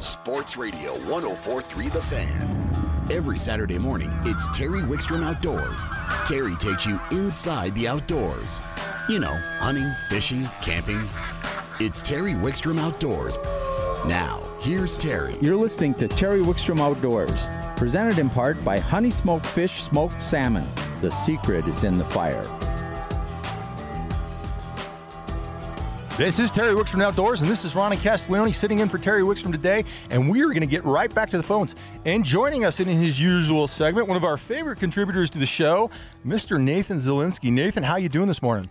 Sports Radio 1043 The Fan. Every Saturday morning, it's Terry Wickstrom Outdoors. Terry takes you inside the outdoors. You know, hunting, fishing, camping. It's Terry Wickstrom Outdoors. Now, here's Terry. You're listening to Terry Wickstrom Outdoors, presented in part by Honey Smoked Fish Smoked Salmon. The secret is in the fire. This is Terry Wickstrom Outdoors, and this is Ronnie Castiglione sitting in for Terry Wickstrom today. And we are going to get right back to the phones. And joining us in his usual segment, one of our favorite contributors to the show, Mr. Nathan Zielinski. Nathan, how you doing this morning?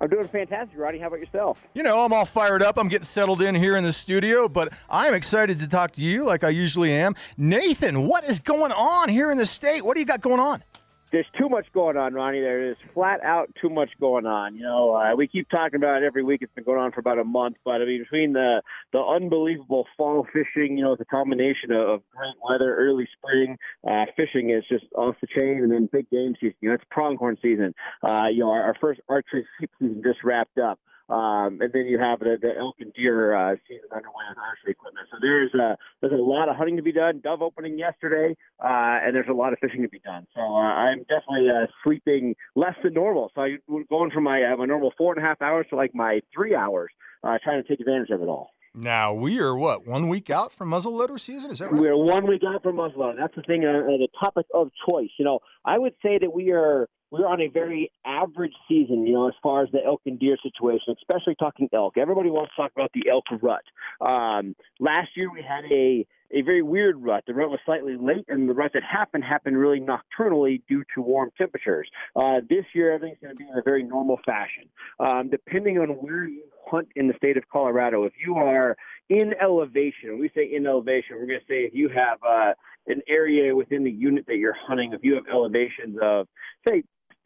I'm doing fantastic, Ronnie. How about yourself? You know, I'm all fired up. I'm getting settled in here in the studio, but I'm excited to talk to you like I usually am. Nathan, what is going on here in the state? What do you got going on? There's too much going on, Ronnie. There is flat out too much going on. You know, uh, we keep talking about it every week. It's been going on for about a month, but I mean, between the the unbelievable fall fishing, you know, the combination of great weather, early spring uh, fishing is just off the chain, and then big game season. You know, it's pronghorn season. Uh, you know, our, our first archery season just wrapped up. Um, and then you have the, the elk and deer uh, season underway with archery equipment. So there's a, there's a lot of hunting to be done. Dove opening yesterday, uh, and there's a lot of fishing to be done. So uh, I'm definitely uh, sleeping less than normal. So I'm going from my uh, my normal four and a half hours to like my three hours, uh, trying to take advantage of it all. Now we are what one week out from muzzleloader season. Is that right? We're one week out from muzzleloader. That's the thing. Uh, the topic of choice. You know, I would say that we are we're on a very average season, you know, as far as the elk and deer situation, especially talking elk. Everybody wants to talk about the elk rut. Um, last year we had a a very weird rut. The rut was slightly late, and the rut that happened happened really nocturnally due to warm temperatures. Uh, this year, everything's going to be in a very normal fashion. Um, depending on where you hunt in the state of Colorado, if you are in elevation, when we say in elevation, we're going to say if you have uh, an area within the unit that you're hunting, if you have elevations of, say,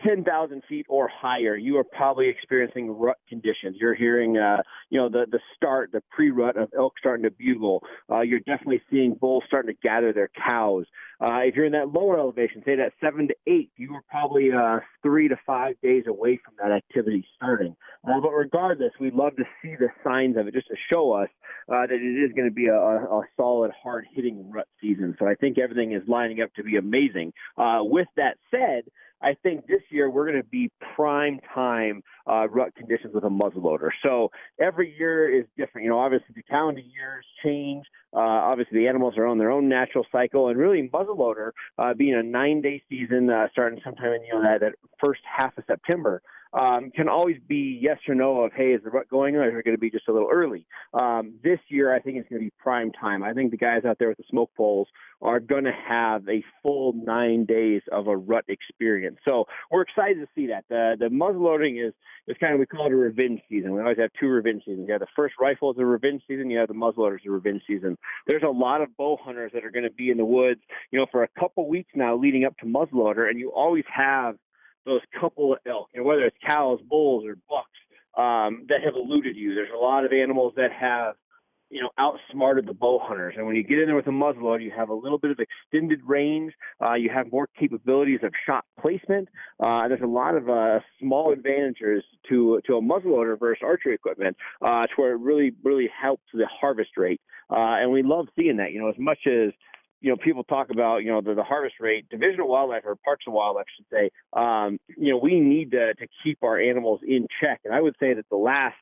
10,000 feet or higher, you are probably experiencing rut conditions. You're hearing, uh, you know, the, the start, the pre-rut of elk starting to bugle. Uh, you're definitely seeing bulls starting to gather their cows. Uh, if you're in that lower elevation, say that seven to eight, you are probably uh, three to five days away from that activity starting. Uh, but regardless, we'd love to see the signs of it just to show us uh, that it is going to be a, a solid, hard-hitting rut season. So I think everything is lining up to be amazing. With that said, I think this year we're going to be prime time uh, rut conditions with a muzzleloader. So every year is different. You know, obviously the calendar years change. Uh, obviously the animals are on their own natural cycle, and really muzzleloader uh, being a nine-day season uh, starting sometime in you know that, that first half of September um, can always be yes or no of hey, is the rut going or is it going to be just a little early? Um, this year, I think it's going to be prime time. I think the guys out there with the smoke poles are going to have a full nine days of a rut experience. So we're excited to see that. The the muzzle loading is is kind of we call it a revenge season. We always have two revenge seasons. You have the first rifle is a revenge season. You have the muzzleloader as a revenge season. There's a lot of bow hunters that are going to be in the woods, you know, for a couple weeks now leading up to muzzleloader, and you always have those couple of elk, know, whether it's cows, bulls, or bucks um, that have eluded you. There's a lot of animals that have, you know, outsmarted the bow hunters. And when you get in there with a muzzleloader, you have a little bit of extended range. Uh, you have more capabilities of shot placement. Uh, there's a lot of uh, small advantages to to a muzzleloader versus archery equipment, uh, to where it really really helps the harvest rate. Uh, and we love seeing that. You know, as much as you know, people talk about, you know, the, the harvest rate, Division of Wildlife or Parks and Wildlife should say, um, you know, we need to, to keep our animals in check. And I would say that the last,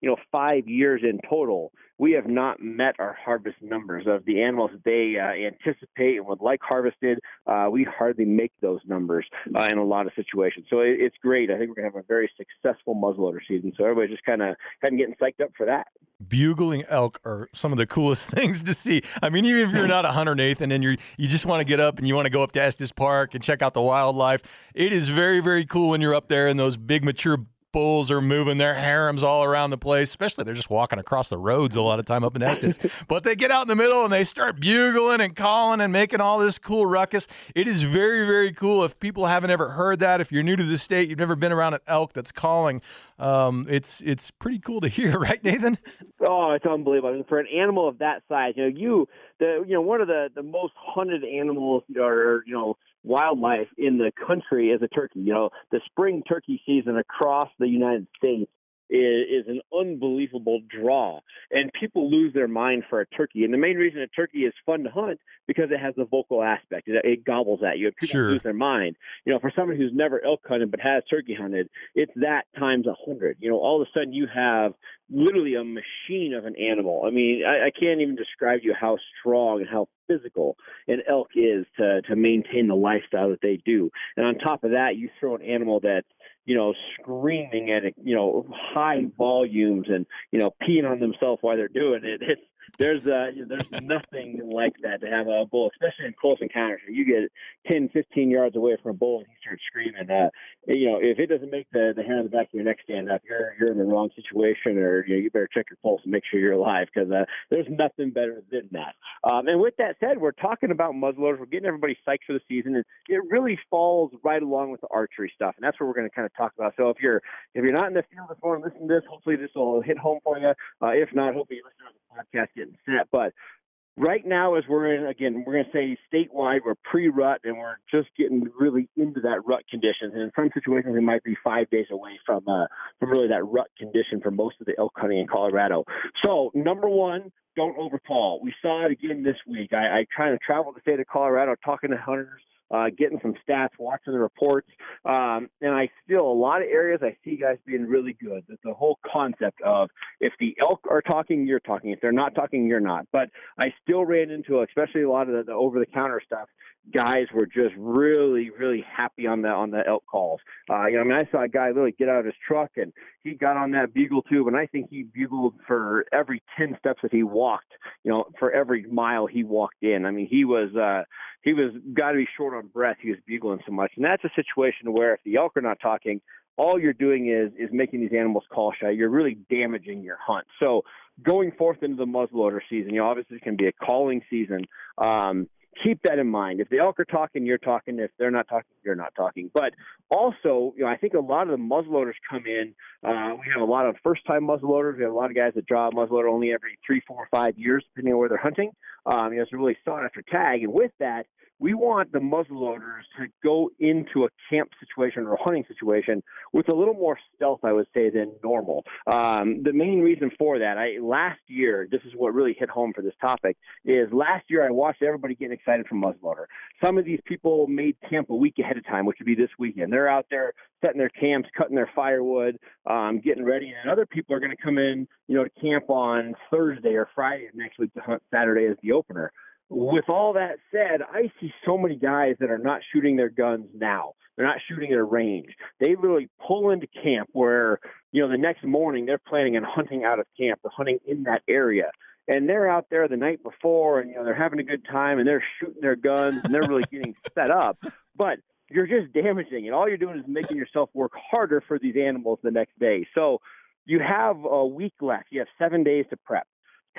you know, five years in total, we have not met our harvest numbers of the animals that they uh, anticipate and would like harvested. Uh, we hardly make those numbers uh, in a lot of situations. So it, it's great. I think we're going to have a very successful muzzleloader season. So everybody's just kind of kind of getting psyched up for that. Bugling elk are some of the coolest things to see. I mean, even if you're not a hunter, Nathan, and you you just want to get up and you want to go up to Estes Park and check out the wildlife, it is very very cool when you're up there in those big mature bulls are moving their harems all around the place, especially they're just walking across the roads a lot of time up in Estes. but they get out in the middle and they start bugling and calling and making all this cool ruckus. It is very, very cool. If people haven't ever heard that, if you're new to the state, you've never been around an elk that's calling, um, it's it's pretty cool to hear, right, Nathan? Oh, it's unbelievable. I mean, for an animal of that size, you know, you the you know one of the the most hunted animals, are you know wildlife in the country as a turkey. You know, the spring turkey season across the United States is, is an unbelievable draw, and people lose their mind for a turkey. And the main reason a turkey is fun to hunt because it has the vocal aspect. It, it gobbles at you. People Sure. lose their mind. You know, for somebody who's never elk hunted but has turkey hunted, it's that times a hundred. You know, all of a sudden you have literally a machine of an animal. I mean, I, I can't even describe to you how strong and how physical an elk is to to maintain the lifestyle that they do. And on top of that, you throw an animal that's you know screaming at it, you know high volumes and you know peeing on themselves while they're doing it. It's there's uh there's nothing like that to have a bull, especially in close encounters. You get 10, 15 yards away from a bull and he starts screaming. Uh, you know, if it doesn't make the the hair on the back of your neck stand up, you're you're in the wrong situation, or you know, you better check your pulse and make sure you're alive because uh, there's nothing better than that. Um, and with that said, we're talking about muzzleloaders. We're getting everybody psyched for the season, and it really falls right along with the archery stuff, and that's what we're going to kind of talk about. So if you're if you're not in the field this morning, listen to this. Hopefully, this will hit home for you. Uh, if not, hopefully, you listen to the podcast getting set. But right now, as we're in again, we're going to say statewide, we're pre-rut, and we're just getting really into that rut conditions. And in some situations, we might be five days away from uh, from really that rut condition for most of the elk hunting in Colorado. So number one, don't overcall. We saw it again this week. I, I kind of traveled the state of Colorado, talking to hunters. Uh, getting some stats, watching the reports, um, and I still, a lot of areas I see guys being really good. That the whole concept of if the elk are talking, you're talking. If they're not talking, you're not. But I still ran into, especially a lot of the, the over-the-counter stuff. Guys were just really, really happy on the on the elk calls. Uh, you know, I mean, I saw a guy literally get out of his truck and he got on that bugle tube, and I think he bugled for every ten steps that he walked. You know, for every mile he walked in. I mean, he was uh, he was got to be short on breath. He was bugling so much, and that's a situation where if the elk are not talking, all you're doing is is making these animals call shy. You're really damaging your hunt. So going forth into the muzzleloader season, you know, obviously it can be a calling season. Um, keep that in mind. If the elk are talking, you're talking. If they're not talking, you're not talking. But also, you know, I think a lot of the muzzleloaders come in. Uh, we have a lot of first-time muzzleloaders. We have a lot of guys that draw a muzzleloader only every three, four, five years, depending on where they're hunting. Um, you know, it's a really sought-after tag. And with that, we want the muzzleloaders to go into a camp situation or a hunting situation with a little more stealth, I would say, than normal. Um, the main reason for that, I last year, this is what really hit home for this topic, is last year I watched everybody getting excited for muzzleloader. Some of these people made camp a week ahead of time, which would be this weekend. They're out there setting their camps, cutting their firewood, um, getting ready, and other people are going to come in, you know, to camp on Thursday or Friday of next week to hunt Saturday as the opener with all that said, I see so many guys that are not shooting their guns now. They're not shooting at a range. They literally pull into camp where, you know, the next morning they're planning on hunting out of camp or hunting in that area. And they're out there the night before and, you know, they're having a good time and they're shooting their guns and they're really getting set up. But you're just damaging it. All you're doing is making yourself work harder for these animals the next day. So you have a week left. You have seven days to prep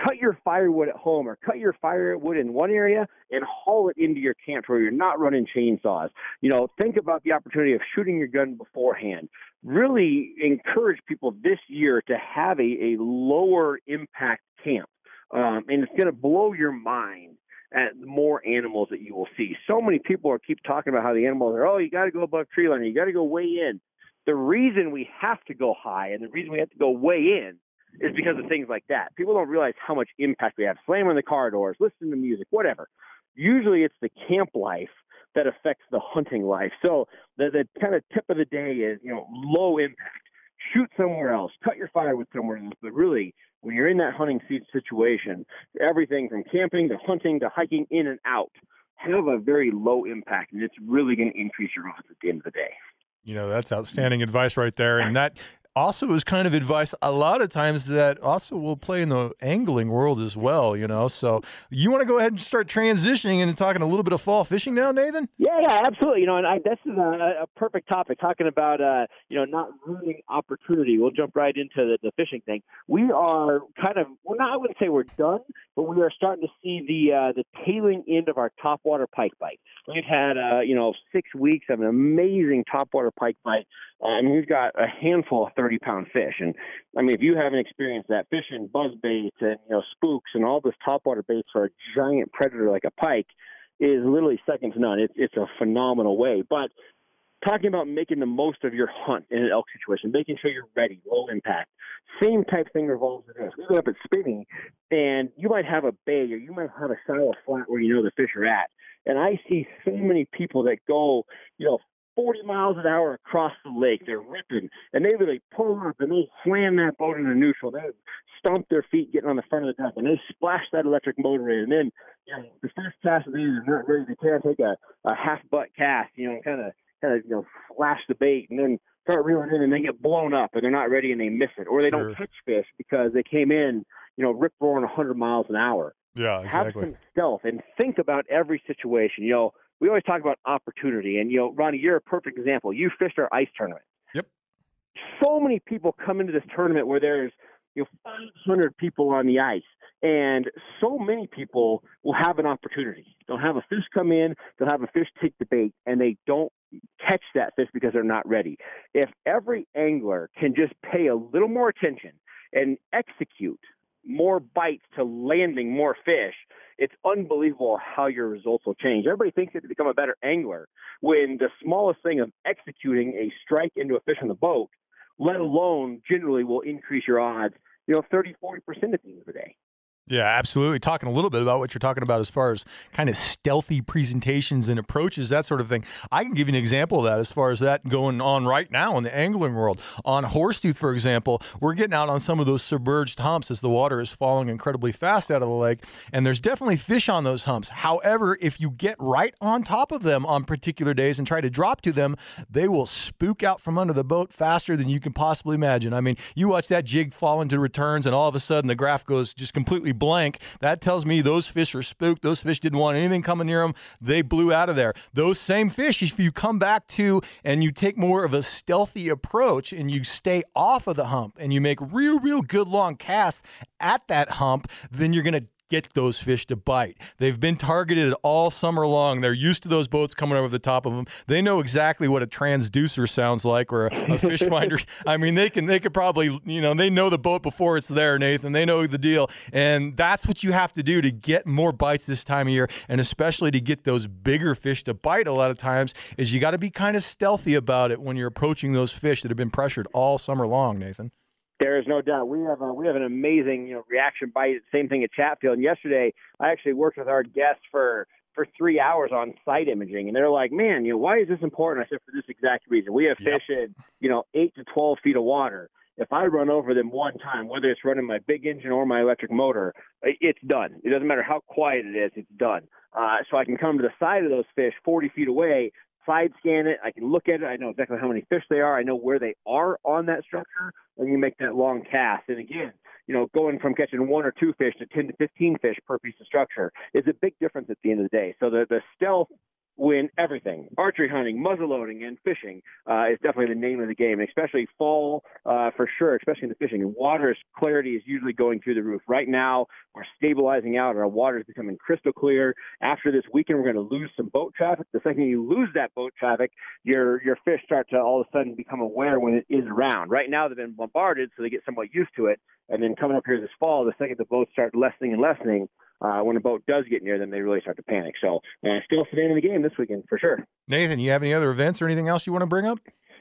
cut your firewood at home or cut your firewood in one area and haul it into your camp where you're not running chainsaws. You know, think about the opportunity of shooting your gun beforehand. Really encourage people this year to have a, a lower impact camp. Um, and it's going to blow your mind at more animals that you will see. So many people are keep talking about how the animals are, oh, you got to go above tree line, you got to go way in. The reason we have to go high and the reason we have to go way in is because of things like that. People don't realize how much impact we have. Slamming the car doors, listening to music, whatever. Usually it's the camp life that affects the hunting life. So the, the kind of tip of the day is, you know, low impact. Shoot somewhere else. Cut your firewood somewhere else. But really, when you're in that hunting situation, everything from camping to hunting to hiking in and out have a very low impact, and it's really going to increase your odds at the end of the day. You know, that's outstanding advice right there. And that also is kind of advice a lot of times that also will play in the angling world as well, you know. So you want to go ahead and start transitioning and talking a little bit of fall fishing now, Nathan? Yeah, yeah, absolutely. You know, and I, this is a, a perfect topic talking about, uh, you know, not ruining opportunity. We'll jump right into the, the fishing thing. We are kind of, well, not, I wouldn't say we're done, but we are starting to see the uh, the tailing end of our topwater pike bite. We've had, uh, you know, six weeks of an amazing topwater pike bite. Uh, and we've got a handful of 30 pound fish. And I mean, if you haven't experienced that, fishing buzz baits and, you know, spooks and all this topwater baits for a giant predator like a pike is literally second to none. It's, it's a phenomenal way. But talking about making the most of your hunt in an elk situation, making sure you're ready, low impact. Same type thing revolves in this. We go up at spinning, and you might have a bay or you might have a shallow flat where you know the fish are at. And I see so many people that go, you know, 40 miles an hour across the lake. They're ripping, and they really pull up and they slam that boat into neutral. They stomp their feet getting on the front of the deck, and they splash that electric motor in. And then, you know, the first cast of these is not ready. They can't take a, a half butt cast, you know, kind of kind of you know flash the bait, and then start reeling in, and they get blown up, and they're not ready, and they miss it, or they sure. don't catch fish because they came in, you know, rip roaring 100 miles an hour. Yeah, exactly. Have some stealth and think about every situation. You know, we always talk about opportunity, and you know, Ronnie, you're a perfect example. You fished our ice tournament. Yep. So many people come into this tournament where there's you know 500 people on the ice, and so many people will have an opportunity. They'll have a fish come in, they'll have a fish take the bait, and they don't catch that fish because they're not ready. If every angler can just pay a little more attention and execute more bites to landing more fish, it's unbelievable how your results will change. Everybody thinks that to become a better angler when the smallest thing of executing a strike into a fish on the boat, let alone generally will increase your odds, you know, 30, 40% at the end of the day. Yeah, absolutely. Talking a little bit about what you're talking about as far as kind of stealthy presentations and approaches, that sort of thing. I can give you an example of that as far as that going on right now in the angling world. On Horsetooth, for example, we're getting out on some of those submerged humps as the water is falling incredibly fast out of the lake, and there's definitely fish on those humps. However, if you get right on top of them on particular days and try to drop to them, they will spook out from under the boat faster than you can possibly imagine. I mean, you watch that jig fall into returns, and all of a sudden the graph goes just completely blank, that tells me those fish are spooked. Those fish didn't want anything coming near them. They blew out of there. Those same fish, if you come back to and you take more of a stealthy approach and you stay off of the hump and you make real, real good long casts at that hump, then you're going to get those fish to bite. They've been targeted all summer long. They're used to those boats coming over the top of them. They know exactly what a transducer sounds like or a, a fish finder. I mean, they can they could probably you know they know the boat before it's there, Nathan. They know the deal, and that's what you have to do to get more bites this time of year, and especially to get those bigger fish to bite. A lot of times is you got to be kind of stealthy about it when you're approaching those fish that have been pressured all summer long, Nathan. There is no doubt. We have a, we have an amazing you know reaction bite. Same thing at Chatfield. And yesterday, I actually worked with our guests for for three hours on site imaging, and they're like, "Man, you know, why is this important?" I said, "For this exact reason. We have fish yep. in you know eight to twelve feet of water. If I run over them one time, whether it's running my big engine or my electric motor, it's done. It doesn't matter how quiet it is; it's done. Uh, so I can come to the side of those fish 40 feet away, side scan it. I can look at it. I know exactly how many fish they are. I know where they are on that structure when you make that long cast. And again, you know, going from catching one or two fish to 10 to 15 fish per piece of structure is a big difference at the end of the day. So the, the stealth win everything. Archery hunting, muzzleloading, and fishing uh, is definitely the name of the game, especially fall uh, for sure, especially in the fishing. Water's clarity is usually going through the roof. Right now, we're stabilizing out. And our water is becoming crystal clear. After this weekend, we're going to lose some boat traffic. The second you lose that boat traffic, your your fish start to all of a sudden become aware when it is around. Right now, they've been bombarded, so they get somewhat used to it. And then coming up here this fall, the second the boats start lessening and lessening, uh, when a boat does get near them, they really start to panic. So, uh, still name of the game this weekend for sure. Nathan, you have any other events or anything else you want to bring up?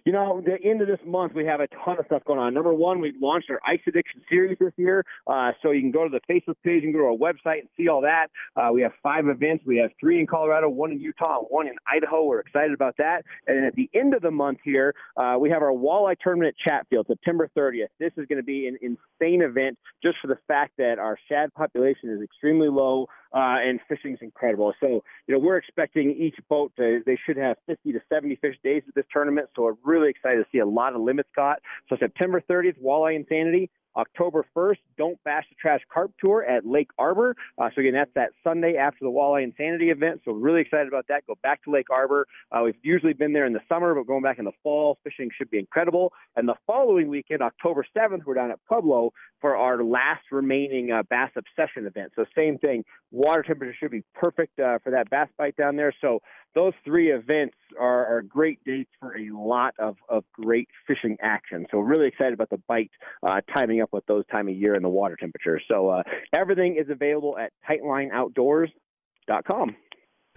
You know, the end of this month, we have a ton of stuff going on. Number one, we've launched our Ice Addiction series this year. Uh, so you can go to the Facebook page and go to our website and see all that. Uh, we have five events. We have three in Colorado, one in Utah, one in Idaho. We're excited about that. And at the end of the month here, uh, we have our walleye tournament at Chatfield, September 30th. This is going to be an insane event just for the fact that our shad population is extremely low uh, and fishing is incredible. So, you know, we're expecting each boat to, they should have 50 to 70 fish days at this tournament. So we're really excited to see a lot of limits caught. So September 30th, Walleye Insanity. October 1st, Don't Bash the Trash Carp Tour at Lake Arbor. Uh, so again, that's that Sunday after the Walleye Insanity event. So really excited about that. Go back to Lake Arbor. Uh, we've usually been there in the summer, but going back in the fall, fishing should be incredible. And the following weekend, October 7th, we're down at Pueblo for our last remaining uh, bass obsession event. So same thing, water temperature should be perfect uh, for that bass bite down there. So those three events are, are great dates for a lot of, of great fishing action. So really excited about the bite uh, timing up with those time of year and the water temperature. So uh, everything is available at tightlineoutdoors.com.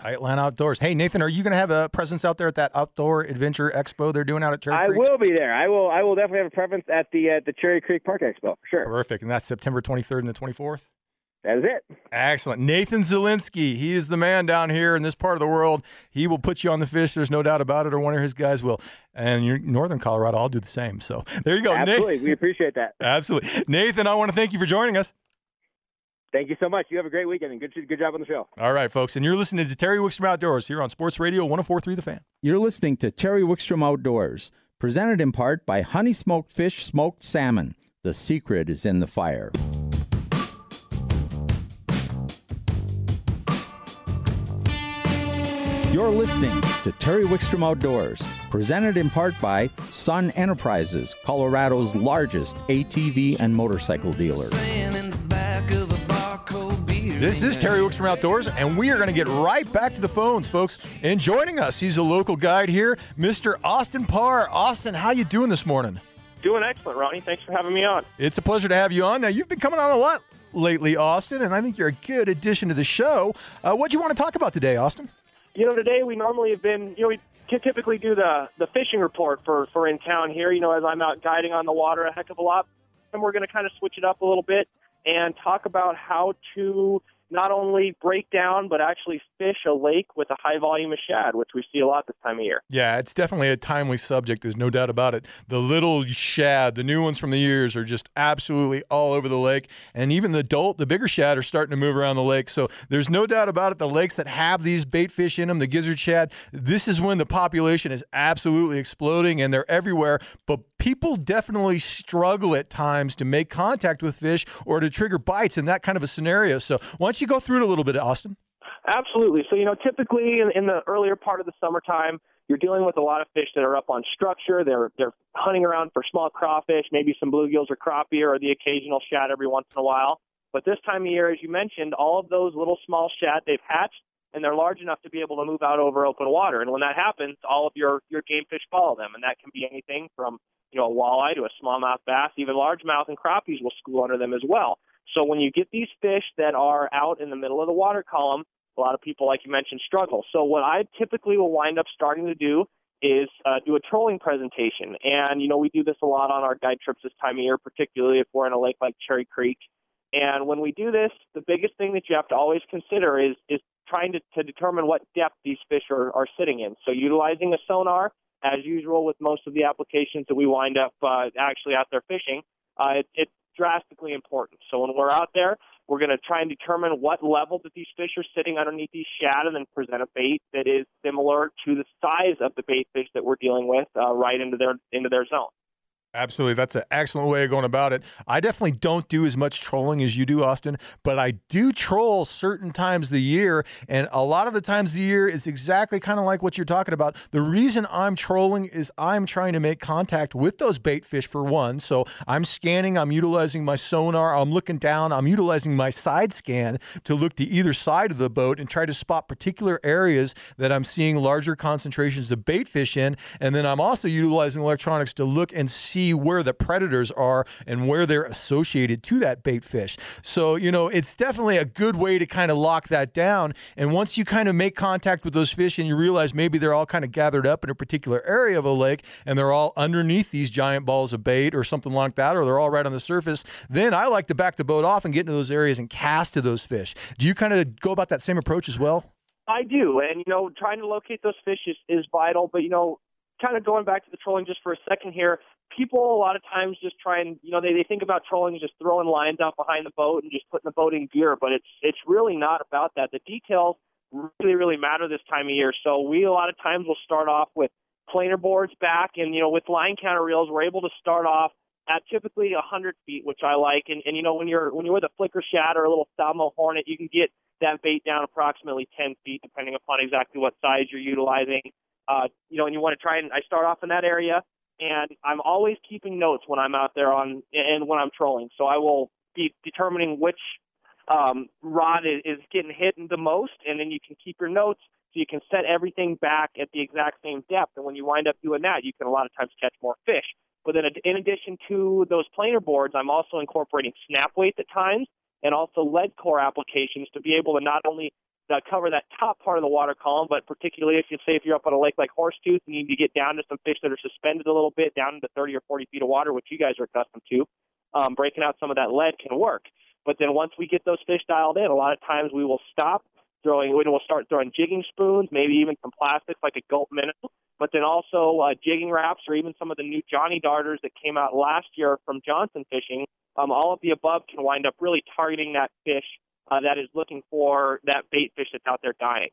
Tightline Outdoors. Hey, Nathan, are you going to have a presence out there at that Outdoor Adventure Expo they're doing out at Cherry I Creek? will be there. I will. I will definitely have a presence at the uh, the Cherry Creek Park Expo. for Sure, Terrific. And that's September 23rd and the 24th? that is it. Excellent. Nathan Zielinski, he is the man down here in this part of the world. He will put you on the fish. There's no doubt about it, or one of his guys will. And you're northern Colorado, I'll do the same. So there you go. Absolutely, Nathan. we appreciate that. Absolutely. Nathan, I want to thank you for joining us. Thank you so much. You have a great weekend and good good job on the show. All right, folks. And you're listening to Terry Wickstrom Outdoors here on Sports Radio 1043 The Fan. You're listening to Terry Wickstrom Outdoors, presented in part by Honey Smoked Fish Smoked Salmon. The secret is in the fire. You're listening to Terry Wickstrom Outdoors, presented in part by Sun Enterprises, Colorado's largest ATV and motorcycle dealer. This is Terry Wickstrom Outdoors, and we are going to get right back to the phones, folks. And joining us, he's a local guide here, Mr. Austin Parr. Austin, how you doing this morning? Doing excellent, Ronnie. Thanks for having me on. It's a pleasure to have you on. Now, you've been coming on a lot lately, Austin, and I think you're a good addition to the show. Uh, what do you want to talk about today, Austin? You know, today we normally have been, you know, we typically do the the fishing report for for in town here. You know, as I'm out guiding on the water a heck of a lot, and we're going to kind of switch it up a little bit and talk about how to not only break down but actually fish a lake with a high volume of shad, which we see a lot this time of year. Yeah, it's definitely a timely subject. There's no doubt about it. The little shad, the new ones from the years, are just absolutely all over the lake, and even the adult, the bigger shad, are starting to move around the lake. So there's no doubt about it. The lakes that have these bait fish in them, the gizzard shad, this is when the population is absolutely exploding, and they're everywhere. But people definitely struggle at times to make contact with fish or to trigger bites in that kind of a scenario. So why don't you go through it a little bit, Austin? Absolutely. So, you know, typically in, in the earlier part of the summertime, you're dealing with a lot of fish that are up on structure. They're they're hunting around for small crawfish, maybe some bluegills or crappie, or the occasional shad every once in a while. But this time of year, as you mentioned, all of those little small shad they've hatched and they're large enough to be able to move out over open water. And when that happens, all of your your game fish follow them, and that can be anything from you know a walleye to a smallmouth bass, even largemouth and crappies will school under them as well. So when you get these fish that are out in the middle of the water column, a lot of people, like you mentioned, struggle. So what I typically will wind up starting to do is uh, do a trolling presentation, and you know we do this a lot on our guide trips this time of year, particularly if we're in a lake like Cherry Creek. And when we do this, the biggest thing that you have to always consider is is trying to, to determine what depth these fish are, are sitting in. So utilizing a sonar, as usual with most of the applications that we wind up uh, actually out there fishing, uh, it, it's drastically important. So when we're out there, we're going to try and determine what level that these fish are sitting underneath these shad and then present a bait that is similar to the size of the bait fish that we're dealing with uh, right into their into their zone. Absolutely. That's an excellent way of going about it. I definitely don't do as much trolling as you do, Austin, but I do troll certain times of the year. And a lot of the times of the year is exactly kind of like what you're talking about. The reason I'm trolling is I'm trying to make contact with those bait fish for one. So I'm scanning, I'm utilizing my sonar, I'm looking down, I'm utilizing my side scan to look to either side of the boat and try to spot particular areas that I'm seeing larger concentrations of bait fish in. And then I'm also utilizing electronics to look and see where the predators are and where they're associated to that bait fish. So, you know, it's definitely a good way to kind of lock that down. And once you kind of make contact with those fish and you realize maybe they're all kind of gathered up in a particular area of a lake and they're all underneath these giant balls of bait or something like that, or they're all right on the surface, then I like to back the boat off and get into those areas and cast to those fish. Do you kind of go about that same approach as well? I do, and you know, trying to locate those fish is, is vital. But you know, kind of going back to the trolling just for a second here, people a lot of times just try and you know they, they think about trolling just throwing lines out behind the boat and just putting the boat in gear, but it's it's really not about that. The details really really matter this time of year. So we a lot of times will start off with planer boards back, and you know with line counter reels we're able to start off at typically 100 feet, which I like. And, and you know when you're when you're with a flicker shad or a little Salmo hornet, you can get that bait down approximately 10 feet, depending upon exactly what size you're utilizing. Uh, you know, and you want to try and I start off in that area, and I'm always keeping notes when I'm out there on and when I'm trolling. So I will be determining which um, rod is, is getting hit the most, and then you can keep your notes so you can set everything back at the exact same depth. And when you wind up doing that, you can a lot of times catch more fish. But then, in addition to those planer boards, I'm also incorporating snap weights at times and also lead core applications to be able to not only uh, cover that top part of the water column, but particularly if you say if you're up on a lake like Horsetooth and you need to get down to some fish that are suspended a little bit, down into 30 or 40 feet of water, which you guys are accustomed to, um, breaking out some of that lead can work. But then once we get those fish dialed in, a lot of times we will stop throwing, we will start throwing jigging spoons, maybe even some plastics like a gulp minnow, but then also uh, Jigging Raps or even some of the new Johnny darters that came out last year from Johnson Fishing. Um, all of the above can wind up really targeting that fish uh, that is looking for that bait fish that's out there dying.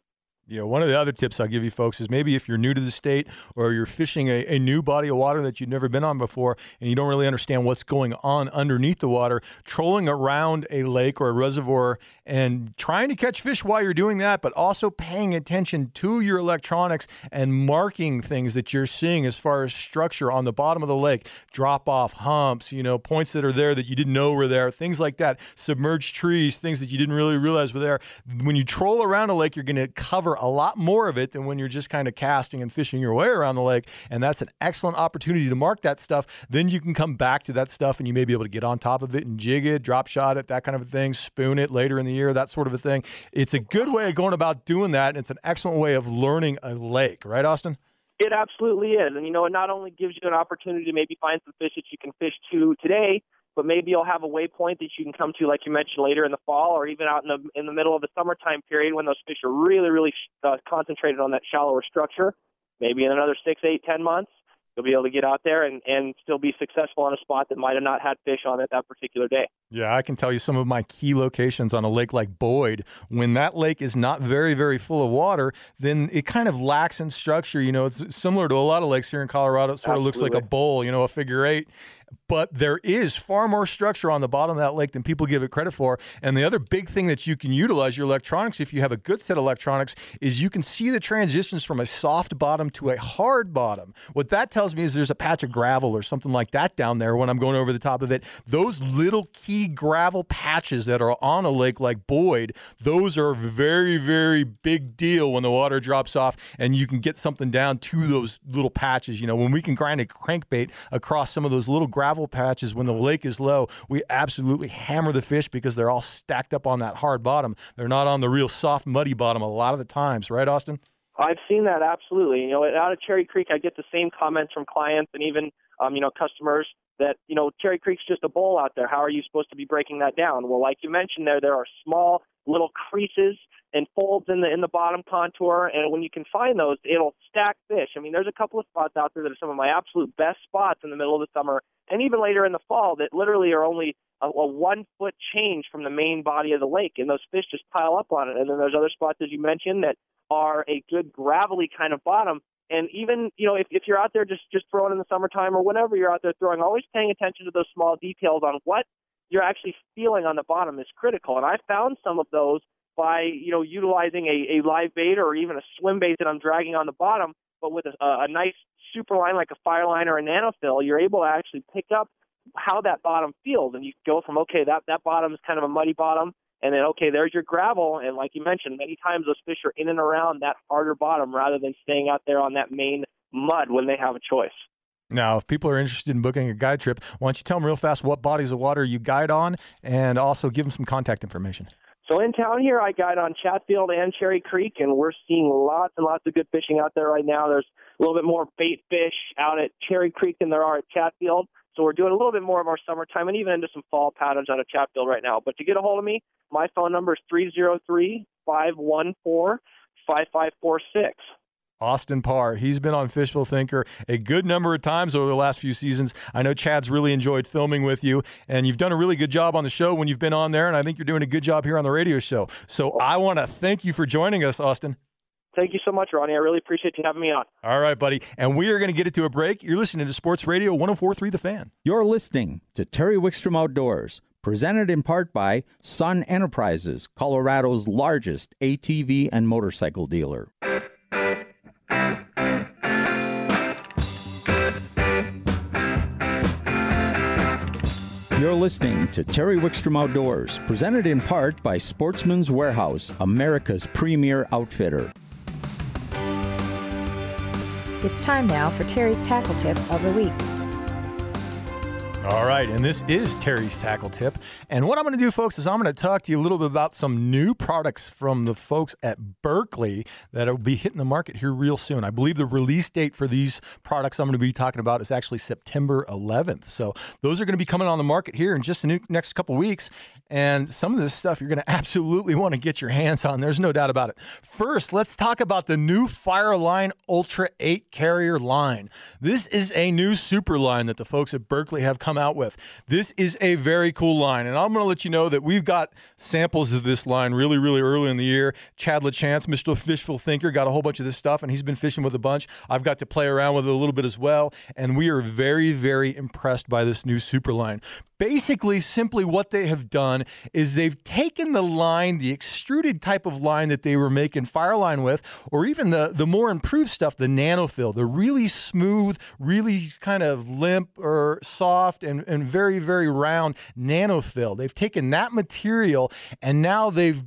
You know, one of the other tips I'll give you folks is maybe if you're new to the state or you're fishing a, a, new body of water that you've never been on before and you don't really understand what's going on underneath the water, trolling around a lake or a reservoir and trying to catch fish while you're doing that, but also paying attention to your electronics and marking things that you're seeing as far as structure on the bottom of the lake, drop off humps, you know, points that are there that you didn't know were there, things like that, submerged trees, things that you didn't really realize were there. When you troll around a lake, you're going to cover a lot more of it than when you're just kind of casting and fishing your way around the lake. And that's an excellent opportunity to mark that stuff. Then you can come back to that stuff and you may be able to get on top of it and jig it, drop shot it, that kind of a thing, spoon it later in the year, that sort of a thing. It's a good way of going about doing that. And it's an excellent way of learning a lake, right, Austin? It absolutely is. And, you know, it not only gives you an opportunity to maybe find some fish that you can fish to today, but maybe you'll have a waypoint that you can come to, like you mentioned, later in the fall, or even out in the in the middle of the summertime period when those fish are really, really uh, concentrated on that shallower structure. Maybe in another six, eight, ten months, you'll be able to get out there and, and still be successful on a spot that might have not had fish on it that particular day. Yeah, I can tell you some of my key locations on a lake like Boyd. When that lake is not very, very full of water, then it kind of lacks in structure. You know, it's similar to a lot of lakes here in Colorado. It sort Absolutely. of looks like a bowl, you know, a figure eight but there is far more structure on the bottom of that lake than people give it credit for. And the other big thing that you can utilize your electronics, if you have a good set of electronics, is you can see the transitions from a soft bottom to a hard bottom. What that tells me is there's a patch of gravel or something like that down there when I'm going over the top of it. Those little key gravel patches that are on a lake like Boyd, those are very, very big deal when the water drops off and you can get something down to those little patches. You know, when we can grind a crankbait across some of those little gravel patches when the lake is low, we absolutely hammer the fish because they're all stacked up on that hard bottom. They're not on the real soft, muddy bottom a lot of the times, right, Austin? I've seen that absolutely. You know, out of Cherry Creek, I get the same comments from clients and even um, you know customers that you know Cherry Creek's just a bowl out there. How are you supposed to be breaking that down? Well, like you mentioned there, there are small little creases and folds in the in the bottom contour, and when you can find those, it'll stack fish. I mean, there's a couple of spots out there that are some of my absolute best spots in the middle of the summer, and even later in the fall that literally are only a, a one foot change from the main body of the lake, and those fish just pile up on it. And then there's other spots, as you mentioned, that are a good gravelly kind of bottom. And even you know, if, if you're out there just just throwing in the summertime or whenever you're out there throwing, always paying attention to those small details on what you're actually feeling on the bottom is critical. And I found some of those by you know utilizing a, a live bait or even a swim bait that I'm dragging on the bottom, but with a, a nice super line like a Fireline or a NanoFil, you're able to actually pick up how that bottom feels, and you go from okay that that bottom is kind of a muddy bottom, and then okay there's your gravel, and like you mentioned, many times those fish are in and around that harder bottom rather than staying out there on that main mud when they have a choice. Now, if people are interested in booking a guide trip, why don't you tell them real fast what bodies of water you guide on and also give them some contact information? So in town here, I guide on Chatfield and Cherry Creek, and we're seeing lots and lots of good fishing out there right now. There's a little bit more bait fish out at Cherry Creek than there are at Chatfield. So we're doing a little bit more of our summertime and even into some fall patterns out of Chatfield right now. But to get a hold of me, my phone number is three zero three five one four five five four six. Austin Parr. He's been on Fishful Thinker a good number of times over the last few seasons. I know Chad's really enjoyed filming with you, and you've done a really good job on the show when you've been on there, and I think you're doing a good job here on the radio show. So I want to thank you for joining us, Austin. Thank you so much, Ronnie. I really appreciate you having me on. All right, buddy. And we are going to get it to a break. You're listening to Sports Radio 1043 The Fan. You're listening to Terry Wickstrom Outdoors, presented in part by Sun Enterprises, Colorado's largest ATV and motorcycle dealer. You're listening to Terry Wickstrom Outdoors, presented in part by Sportsman's Warehouse, America's premier outfitter. It's time now for Terry's tackle tip of the week. All right, and this is Terry's Tackle Tip. And what I'm going to do, folks, is I'm going to talk to you a little bit about some new products from the folks at Berkley that will be hitting the market here real soon. I believe the release date for these products I'm going to be talking about is actually September 11th. So those are going to be coming on the market here in just the next couple weeks. And some of this stuff you're going to absolutely want to get your hands on. There's no doubt about it. First, let's talk about the new Fireline Ultra 8 carrier line. This is a new super line that the folks at Berkley have come out with. This is a very cool line. And I'm going to let you know that we've got samples of this line really, really early in the year. Chad LaChance, Mr. Fishful Thinker, got a whole bunch of this stuff, and he's been fishing with a bunch. I've got to play around with it a little bit as well. And we are very, very impressed by this new super line. Basically, simply what they have done is they've taken the line, the extruded type of line that they were making Fireline with, or even the, the more improved stuff, the NanoFil, the really smooth, really kind of limp or soft and, and very, very round NanoFil. They've taken that material and now they've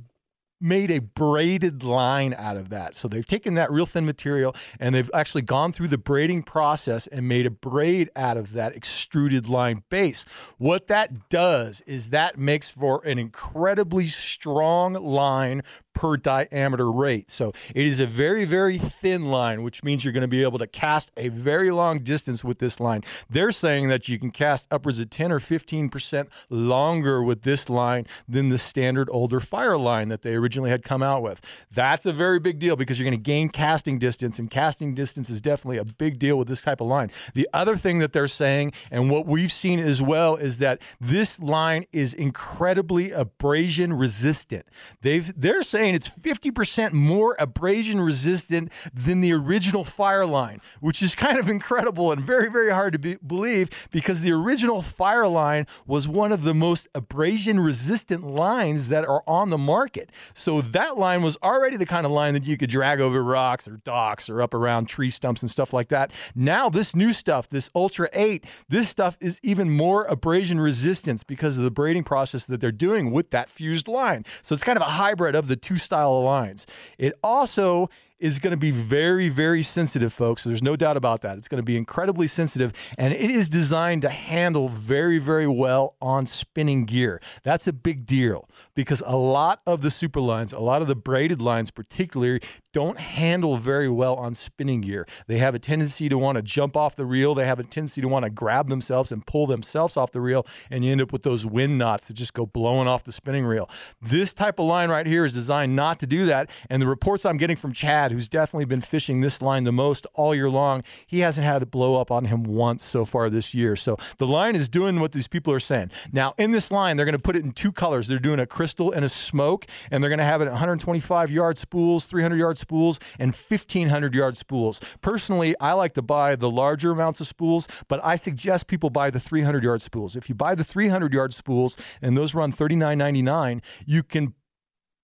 made a braided line out of that. So they've taken that real thin material and they've actually gone through the braiding process and made a braid out of that extruded line base. What that does is that makes for an incredibly strong line per diameter rate. So it is a very, very thin line, which means you're going to be able to cast a very long distance with this line. They're saying that you can cast upwards of 10 or 15% longer with this line than the standard older Fireline that they originally had come out with. That's a very big deal because you're going to gain casting distance, and casting distance is definitely a big deal with this type of line. The other thing that they're saying, and what we've seen as well, is that this line is incredibly abrasion resistant. They've they're saying saying it's 50% more abrasion resistant than the original Fireline, which is kind of incredible and very, very hard to be- believe because the original Fireline was one of the most abrasion resistant lines that are on the market. So that line was already the kind of line that you could drag over rocks or docks or up around tree stumps and stuff like that. Now, this new stuff, this Ultra 8, this stuff is even more abrasion resistance because of the braiding process that they're doing with that fused line. So it's kind of a hybrid of the two two style lines. It also is going to be very, very sensitive, folks. There's no doubt about that. It's going to be incredibly sensitive, and it is designed to handle very, very well on spinning gear. That's a big deal because a lot of the super lines, a lot of the braided lines, particularly, don't handle very well on spinning gear. They have a tendency to want to jump off the reel. They have a tendency to want to grab themselves and pull themselves off the reel, and you end up with those wind knots that just go blowing off the spinning reel. This type of line right here is designed not to do that, and the reports I'm getting from Chad who's definitely been fishing this line the most all year long. He hasn't had it blow up on him once so far this year. So the line is doing what these people are saying. Now, in this line, they're going to put it in two colors. They're doing a crystal and a smoke, and they're going to have it at 125 yard spools, 300 yard spools, and 1500 yard spools. Personally, I like to buy the larger amounts of spools, but I suggest people buy the 300 yard spools. If you buy the 300 yard spools and those run 39.99, you can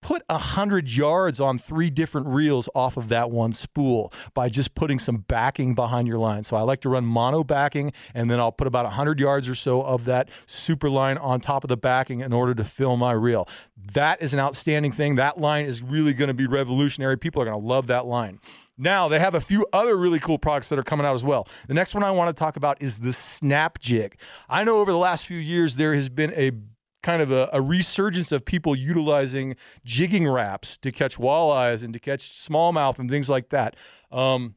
put a hundred yards on three different reels off of that one spool by just putting some backing behind your line. So I like to run mono backing, and then I'll put about a hundred yards or so of that super line on top of the backing in order to fill my reel. That is an outstanding thing. That line is really going to be revolutionary. People are going to love that line. Now, they have a few other really cool products that are coming out as well. The next one I want to talk about is the Snap Jig. I know over the last few years there has been a kind of a, a, resurgence of people utilizing Jigging Raps to catch walleyes and to catch smallmouth and things like that. Um,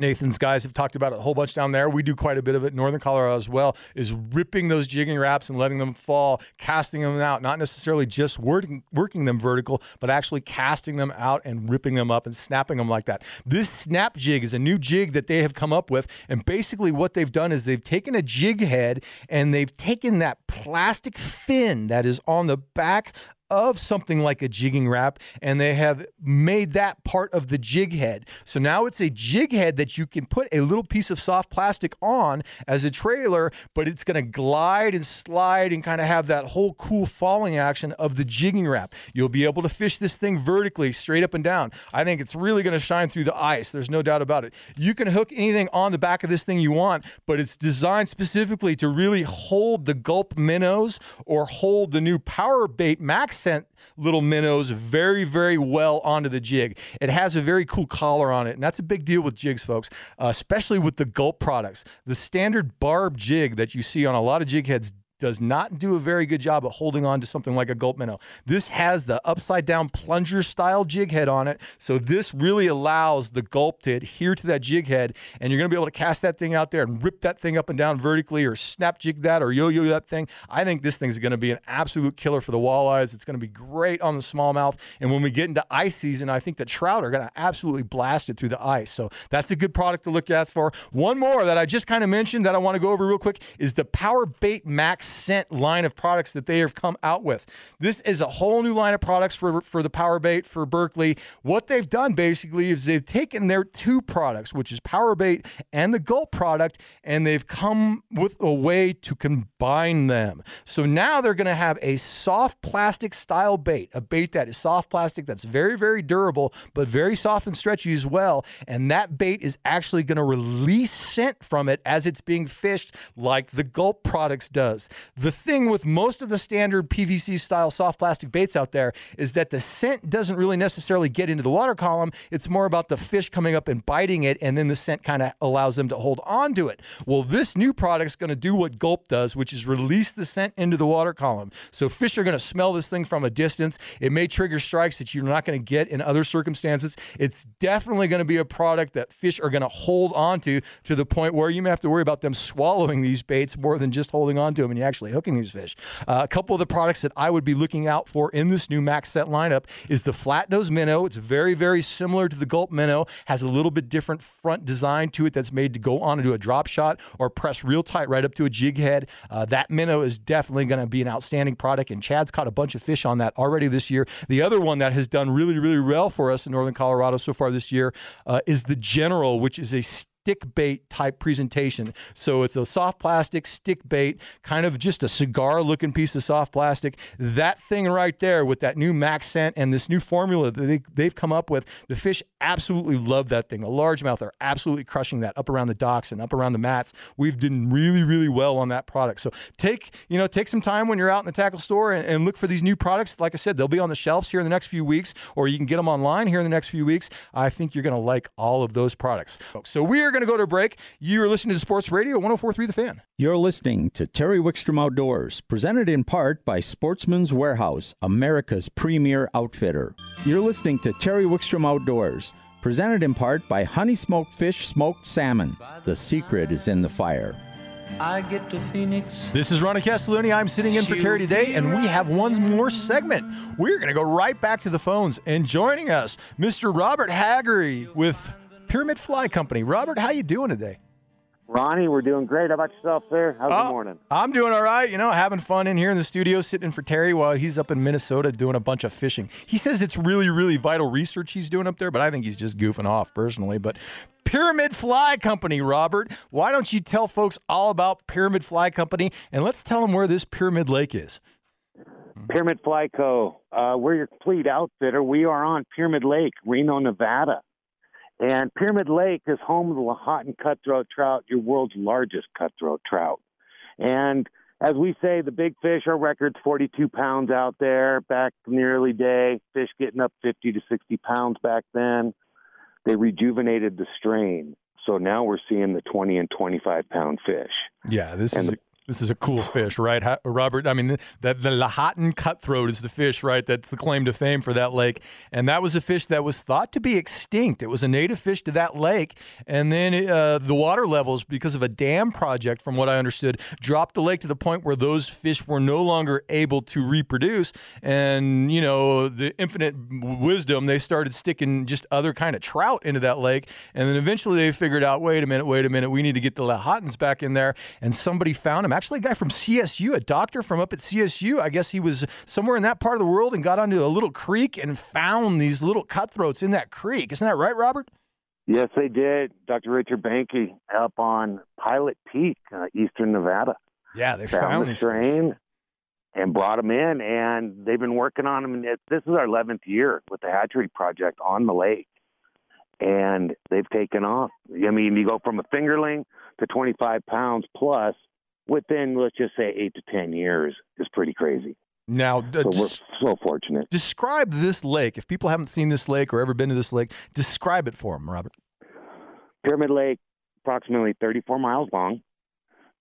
Nathan's guys have talked about it a whole bunch down there. We do quite a bit of it in northern Colorado as well. Is ripping those Jigging Raps and letting them fall, casting them out, not necessarily just working working them vertical, but actually casting them out and ripping them up and snapping them like that. This snap jig is a new jig that they have come up with, and basically what they've done is they've taken a jig head and they've taken that plastic fin that is on the back of something like a Jigging Rap, and they have made that part of the jig head. So now it's a jig head that you can put a little piece of soft plastic on as a trailer, but it's going to glide and slide and kind of have that whole cool falling action of the Jigging Rap. You'll be able to fish this thing vertically, straight up and down. I think it's really going to shine through the ice. There's no doubt about it. You can hook anything on the back of this thing you want, but it's designed specifically to really hold the gulp minnows or hold the new power bait max scent little minnows very, very well onto the jig. It has a very cool collar on it, and that's a big deal with jigs, folks, uh, especially with the Gulp products. The standard barb jig that you see on a lot of jig heads does not do a very good job of holding on to something like a gulp minnow. This has the upside down plunger style jig head on it. So this really allows the gulp to adhere to that jig head and you're going to be able to cast that thing out there and rip that thing up and down vertically or snap jig that or yo-yo that thing. I think this thing's going to be an absolute killer for the walleyes. It's going to be great on the smallmouth. And when we get into ice season, I think the trout are going to absolutely blast it through the ice. So that's a good product to look at for. One more that I just kind of mentioned that I want to go over real quick is the Power Bait Max scent line of products that they have come out with. This is a whole new line of products for, for the Power Bait for Berkley. What they've done basically is they've taken their two products, which is Power Bait and the Gulp product, and they've come with a way to combine them. So now they're going to have a soft plastic style bait, a bait that is soft plastic that's very, very durable, but very soft and stretchy as well. And that bait is actually going to release scent from it as it's being fished, like the Gulp products does. The thing with most of the standard PVC style soft plastic baits out there is that the scent doesn't really necessarily get into the water column. It's more about the fish coming up and biting it, and then the scent kind of allows them to hold on to it. Well, this new product is going to do what Gulp does, which is release the scent into the water column. So fish are going to smell this thing from a distance. It may trigger strikes that you're not going to get in other circumstances. It's definitely going to be a product that fish are going to hold on to to the point where you may have to worry about them swallowing these baits more than just holding on to them and you actually hooking these fish. Uh, a couple of the products that I would be looking out for in this new MaxScent lineup is the flat nose minnow. It's very, very similar to the Gulp minnow, has a little bit different front design to it that's made to go on and do a drop shot or press real tight right up to a jig head. Uh, that minnow is definitely going to be an outstanding product, and Chad's caught a bunch of fish on that already this year. The other one that has done really, really well for us in northern Colorado so far this year uh, is the General, which is a stick bait type presentation. So it's a soft plastic stick bait, kind of just a cigar looking piece of soft plastic. That thing right there with that new MaxScent and this new formula that they, they've come up with, the fish absolutely love that thing. The largemouth are absolutely crushing that up around the docks and up around the mats. We've done really, really well on that product. So take, you know, take some time when you're out in the tackle store and, and look for these new products. Like I said, they'll be on the shelves here in the next few weeks, or you can get them online here in the next few weeks. I think you're going to like all of those products. So we are going to go to a break. You are listening to Sports Radio 1043 The Fan. You're listening to Terry Wickstrom Outdoors, presented in part by Sportsman's Warehouse, America's premier outfitter. You're listening to Terry Wickstrom Outdoors, presented in part by Honey Smoked Fish Smoked Salmon. The secret is in the fire. I get to Phoenix. This is Ronnie Castelloni. I'm sitting in for Terry today, and we have one more segment. We're going to go right back to the phones, and joining us, Mr. Robert Haggerty with Pyramid Fly Company. Robert, how you doing today? Ronnie, we're doing great. How about yourself, sir? How's oh, the morning? I'm doing all right. You know, having fun in here in the studio, sitting in for Terry while he's up in Minnesota doing a bunch of fishing. He says it's really, really vital research he's doing up there, but I think he's just goofing off personally. But Pyramid Fly Company, Robert, why don't you tell folks all about Pyramid Fly Company and let's tell them where this Pyramid Lake is. Pyramid Fly Co. Uh, we're your complete outfitter. We are on Pyramid Lake, Reno, Nevada. And Pyramid Lake is home to the Lahontan cutthroat trout, your world's largest cutthroat trout. And as we say, the big fish, our record's 42 pounds out there back in the early day. Fish getting up 50 to 60 pounds back then. They rejuvenated the strain. So now we're seeing the 20 and 25 pound fish. Yeah, this and is the, this is a cool fish, right, Robert? I mean, that the Lahontan cutthroat is the fish, right? That's the claim to fame for that lake, and that was a fish that was thought to be extinct. It was a native fish to that lake, and then uh, the water levels, because of a dam project, from what I understood, dropped the lake to the point where those fish were no longer able to reproduce. And you know, the infinite wisdom, they started sticking just other kind of trout into that lake, and then eventually they figured out, wait a minute, wait a minute, we need to get the Lahontans back in there, and somebody found them actually a guy from CSU, a doctor from up at CSU. I guess he was somewhere in that part of the world and got onto a little creek and found these little cutthroats in that creek. Isn't that right, Robert? Yes, they did. Dr. Richard Behnke up on Pilot Peak, uh, eastern Nevada. Yeah, they found, found the strain and brought them in, and they've been working on them. And this is our 11th year with the hatchery project on the lake, and they've taken off. I mean, you go from a fingerling to 25 pounds plus within let's just say eight to ten years is pretty crazy. Now, uh, So we're so fortunate. describe this lake. If people haven't seen this lake or ever been to this lake, describe it for them, Robert. Pyramid Lake, approximately 34 miles long,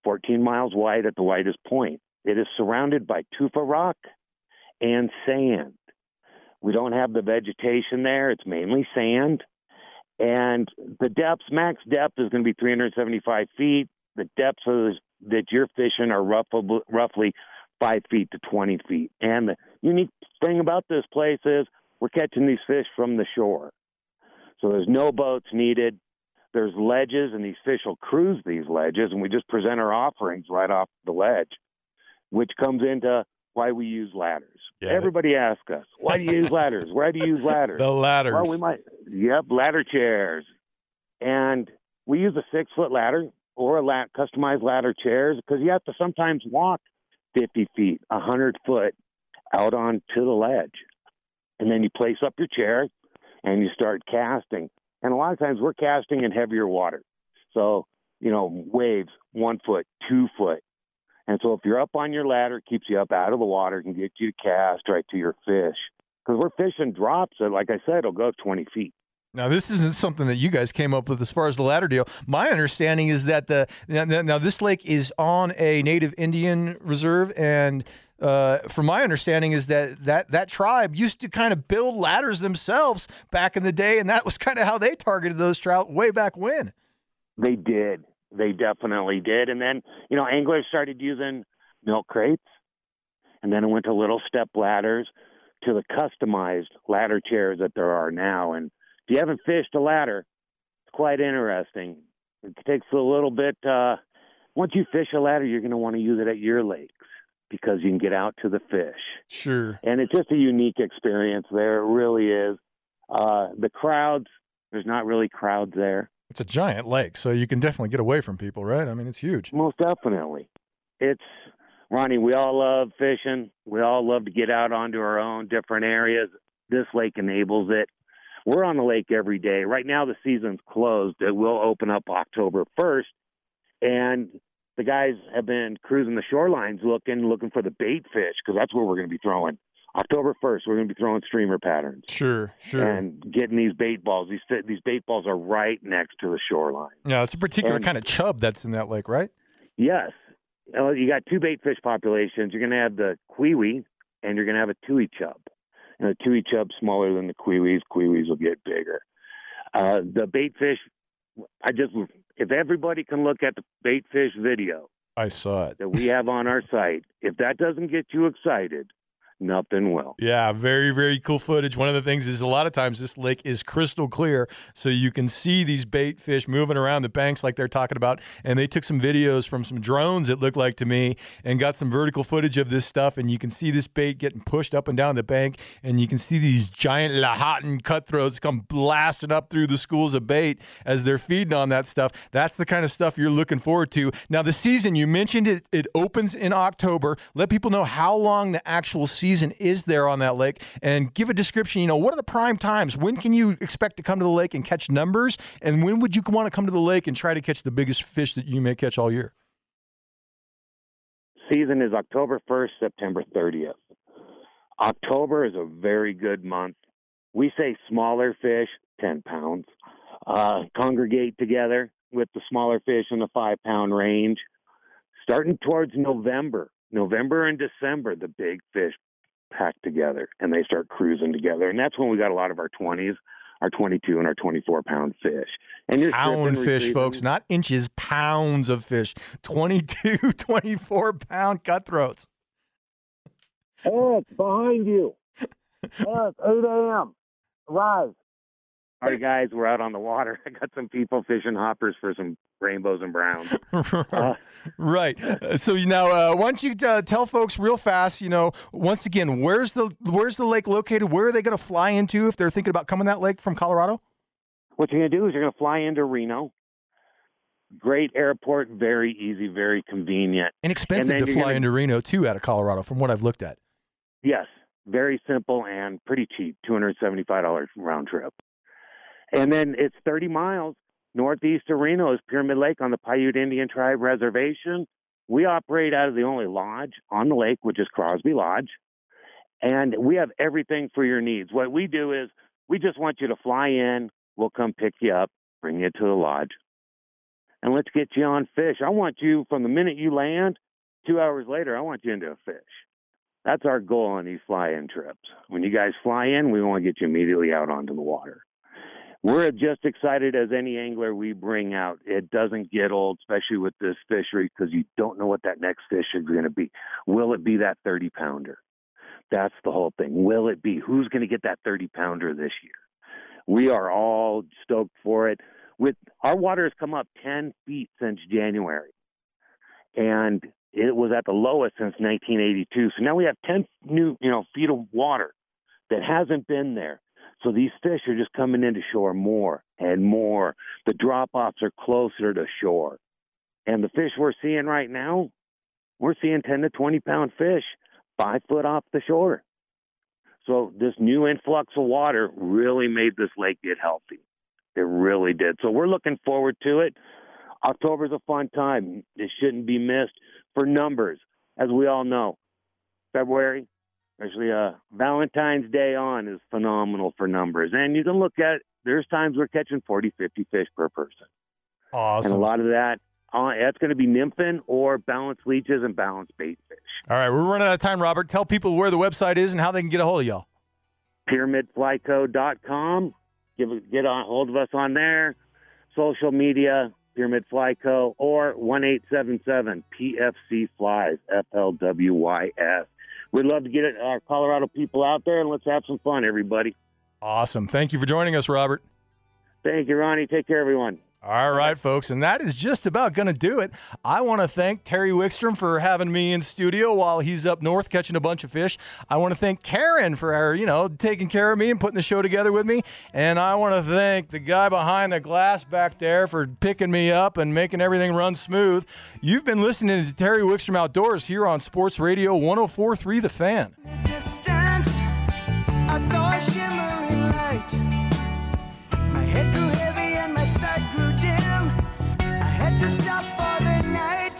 14 miles wide at the widest point. It is surrounded by tufa rock and sand. We don't have the vegetation there. It's mainly sand. And the depths, max depth is going to be 375 feet. The depths of this, that you're fishing are roughly, roughly 5 feet to 20 feet. And the unique thing about this place is we're catching these fish from the shore. So there's no boats needed there's ledges and these fish will cruise these ledges and we just present our offerings right off the ledge which comes into why we use ladders Yeah. everybody asks us why do you use ladders why do you use ladders The ladders. well we might yep ladder chairs and we use a six foot ladder or a la- customized ladder chairs because you have to sometimes walk 50 feet 100 foot out onto the ledge and then you place up your chair and you start casting and a lot of times we're casting in heavier water. So, you know, waves, one foot, two foot. And so if you're up on your ladder, it keeps you up out of the water, can get you to cast right to your fish. Because we're fishing drops that, like I said, will go 20 feet. Now, this isn't something that you guys came up with as far as the ladder deal. My understanding is that the now, now this lake is on a native Indian reserve, and uh, from my understanding is that, that that tribe used to kind of build ladders themselves back in the day, and that was kind of how they targeted those trout way back when. They did. They definitely did. And then, you know, anglers started using milk crates. And then it went to little step ladders to the customized ladder chairs that there are now. And if you haven't fished a ladder, it's quite interesting. It takes a little bit. Uh, once you fish a ladder, you're going to want to use it at your lakes because you can get out to the fish. Sure. And it's just a unique experience there. It really is. Uh, the crowds, there's not really crowds there. It's a giant lake, so you can definitely get away from people, right? I mean, it's huge. Most definitely. It's Ronnie, we all love fishing. We all love to get out onto our own different areas. This lake enables it. We're on the lake every day. Right now the season's closed. It will open up October 1st. And the guys have been cruising the shorelines looking looking for the bait fish because that's where we're going to be throwing. October 1st, we're going to be throwing streamer patterns Sure, sure. and getting these bait balls. These these bait balls are right next to the shoreline. yeah, it's a particular and- kind of chub that's in that lake, right? Yes. You got two bait fish populations. You're going to have the cui-ui and you're going to have a tui chub. And the tui chub's smaller than the cui-uis. Cui-uis will get bigger. Uh, the bait fish, I just, if everybody can look at the bait fish video I saw it. that we have on our site, if that doesn't get you excited, nothing will. Yeah, very, very cool footage. One of the things is a lot of times this lake is crystal clear, so you can see these bait fish moving around the banks like they're talking about. And they took some videos from some drones, it looked like to me, and got some vertical footage of this stuff. And you can see this bait getting pushed up and down the bank, and you can see these giant Lahontan cutthroats come blasting up through the schools of bait as they're feeding on that stuff. That's the kind of stuff you're looking forward to. Now, the season, you mentioned it, it opens in October. Let people know how long the actual season is there on that lake and give a description. You know, what are the prime times? When can you expect to come to the lake and catch numbers? And when would you want to come to the lake and try to catch the biggest fish that you may catch all year? Season is October 1st, September 30th. October is a very good month. We say smaller fish, 10 pounds, uh, congregate together with the smaller fish in the five pound range. Starting towards November, November and December, the big fish pack together and they start cruising together. And that's when we got a lot of our 20s, our 22 and our 24 pound fish. And you're Pound stripping, fish, retrieving- folks, not inches, pounds of fish. 22, 24 pound cutthroats. Ed, behind you. Ed, 8 a.m. Rise. All right, guys, we're out on the water. I got some people fishing hoppers for some rainbows and browns. Uh, right. Uh, So now, uh, why don't you uh, tell folks real fast? You know, once again, where's the where's the lake located? Where are they going to fly into if they're thinking about coming that lake from Colorado? what you're going to do is you're going to fly into Reno. Great airport, very easy, very convenient. Inexpensive And to fly gonna- into Reno too, out of Colorado, from what I've looked at. Yes, very simple and pretty cheap, $275 round trip. And then it's 30 miles northeast of Reno is Pyramid Lake on the Paiute Indian Tribe Reservation. We operate out of the only lodge on the lake, which is Crosby Lodge. And we have everything for your needs. What we do is we just want you to fly in. We'll come pick you up, bring you to the lodge, and let's get you on fish. I want you from the minute you land, two hours later, I want you into a fish. That's our goal on these fly in trips. When you guys fly in, we want to get you immediately out onto the water. We're just excited as any angler we bring out. It doesn't get old, especially with this fishery, because you don't know what that next fish is going to be. Will it be that 30 pounder? That's the whole thing. Will it be? Who's going to get that 30 pounder this year? We are all stoked for it. With our water has come up 10 feet since January, and it was at the lowest since 1982. So now we have 10 new, you know, feet of water that hasn't been there. So these fish are just coming into shore more and more. The drop offs are closer to shore. And the fish we're seeing right now, we're seeing 10 to 20 pound fish five foot off the shore. So this new influx of water really made this lake get healthy. It really did. So we're looking forward to it. October's a fun time. It shouldn't be missed for numbers, as we all know. February, especially uh, Valentine's Day on, is phenomenal for numbers. And you can look at there's times we're catching 40, 50 fish per person. Awesome. And a lot of that, uh, that's going to be nymphing or balanced leeches and balanced bait fish. All right, we're running out of time, Robert. Tell people where the website is and how they can get a hold of y'all. PyramidFlyco.com. Give, get a hold of us on there. Social media, Pyramid Flyco, or 1 877 PFC Flies, F L W Y S. We'd love to get our Colorado people out there and let's have some fun, everybody. Awesome. Thank you for joining us, Robert. Thank you, Ronnie. Take care, everyone. All right, folks, and that is just about going to do it. I want to thank Terry Wickstrom for having me in studio while he's up north catching a bunch of fish. I want to thank Karen for you know taking care of me and putting the show together with me, and I want to thank the guy behind the glass back there for picking me up and making everything run smooth. You've been listening to Terry Wickstrom Outdoors here on Sports Radio 104.3 The Fan.